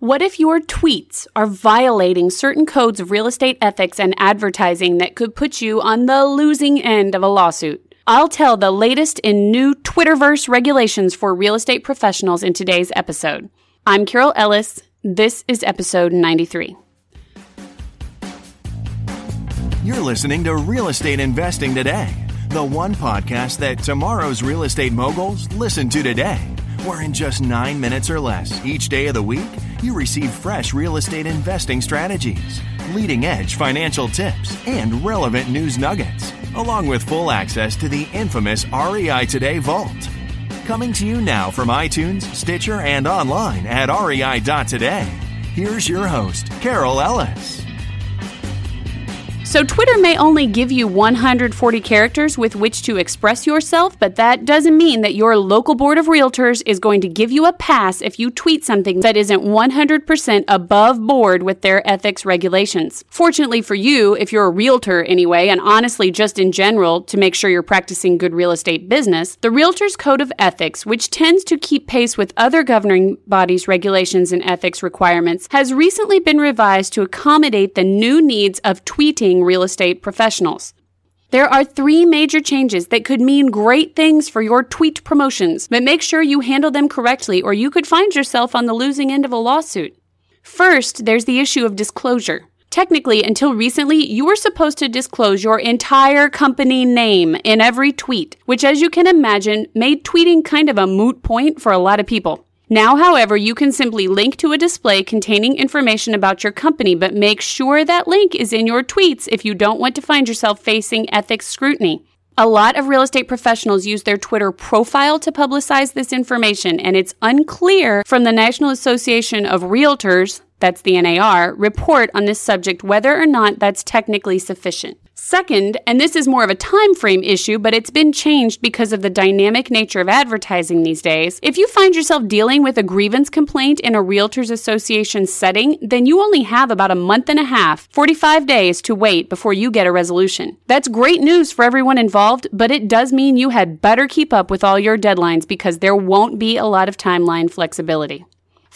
What if your tweets are violating certain codes of real estate ethics and advertising that could put you on the losing end of a lawsuit? I'll tell the latest in new Twitterverse regulations for real estate professionals in today's episode. I'm Carol Ellis. This is episode 93. You're listening to Real Estate Investing Today, the one podcast that tomorrow's real estate moguls listen to today, where in just nine minutes or less each day of the week, you receive fresh real estate investing strategies, leading edge financial tips, and relevant news nuggets, along with full access to the infamous REI Today Vault. Coming to you now from iTunes, Stitcher, and online at rei.today. Here's your host, Carol Ellis. So, Twitter may only give you 140 characters with which to express yourself, but that doesn't mean that your local board of realtors is going to give you a pass if you tweet something that isn't 100% above board with their ethics regulations. Fortunately for you, if you're a realtor anyway, and honestly just in general to make sure you're practicing good real estate business, the Realtors Code of Ethics, which tends to keep pace with other governing bodies' regulations and ethics requirements, has recently been revised to accommodate the new needs of tweeting real estate professionals. There are three major changes that could mean great things for your tweet promotions, but make sure you handle them correctly or you could find yourself on the losing end of a lawsuit. First, there's the issue of disclosure. Technically, until recently, you were supposed to disclose your entire company name in every tweet, which, as you can imagine, made tweeting kind of a moot point for a lot of people. Now, however, you can simply link to a display containing information about your company, but make sure that link is in your tweets if you don't want to find yourself facing ethics scrutiny. A lot of real estate professionals use their Twitter profile to publicize this information, and it's unclear from the National Association of Realtors, that's the NAR, report on this subject whether or not that's technically sufficient. Second, and this is more of a time frame issue, but it's been changed because of the dynamic nature of advertising these days. If you find yourself dealing with a grievance complaint in a realtors association setting, then you only have about a month and a half, 45 days to wait before you get a resolution. That's great news for everyone involved, but it does mean you had better keep up with all your deadlines because there won't be a lot of timeline flexibility.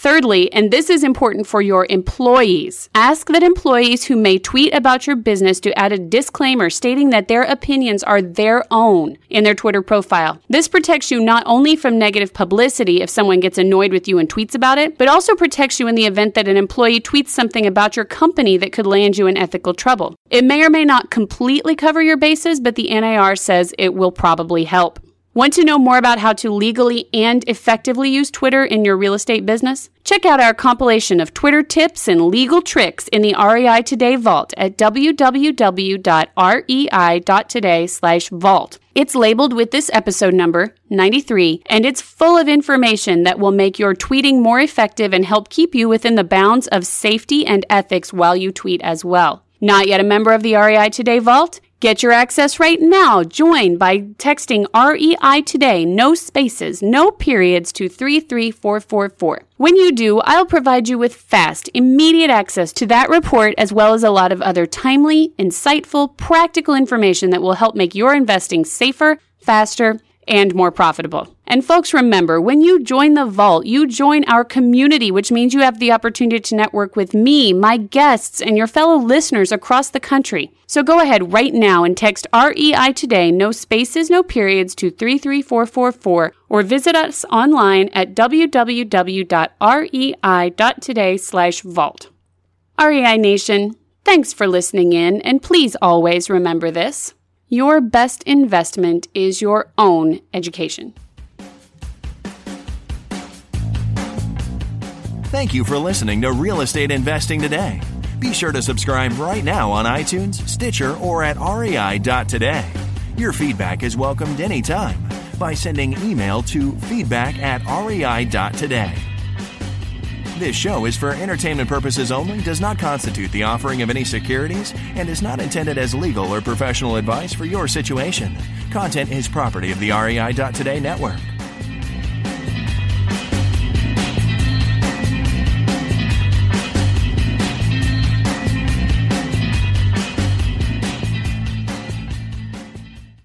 Thirdly, and this is important for your employees, ask that employees who may tweet about your business to add a disclaimer stating that their opinions are their own in their Twitter profile. This protects you not only from negative publicity if someone gets annoyed with you and tweets about it, but also protects you in the event that an employee tweets something about your company that could land you in ethical trouble. It may or may not completely cover your bases, but the NAR says it will probably help. Want to know more about how to legally and effectively use Twitter in your real estate business? Check out our compilation of Twitter tips and legal tricks in the REI Today Vault at www.rei.today/vault. It's labeled with this episode number, 93, and it's full of information that will make your tweeting more effective and help keep you within the bounds of safety and ethics while you tweet as well. Not yet a member of the REI Today Vault? Get your access right now. Join by texting REI today, no spaces, no periods to 33444. When you do, I'll provide you with fast, immediate access to that report as well as a lot of other timely, insightful, practical information that will help make your investing safer, faster, and more profitable. And folks, remember, when you join the vault, you join our community, which means you have the opportunity to network with me, my guests, and your fellow listeners across the country. So go ahead right now and text REI today, no spaces, no periods, to 33444, or visit us online at www.rei.today slash vault. REI Nation, thanks for listening in, and please always remember this. Your best investment is your own education. Thank you for listening to Real Estate Investing Today. Be sure to subscribe right now on iTunes, Stitcher, or at rei.today. Your feedback is welcomed anytime by sending email to feedback at rei.today. This show is for entertainment purposes only, does not constitute the offering of any securities, and is not intended as legal or professional advice for your situation. Content is property of the REI.today network.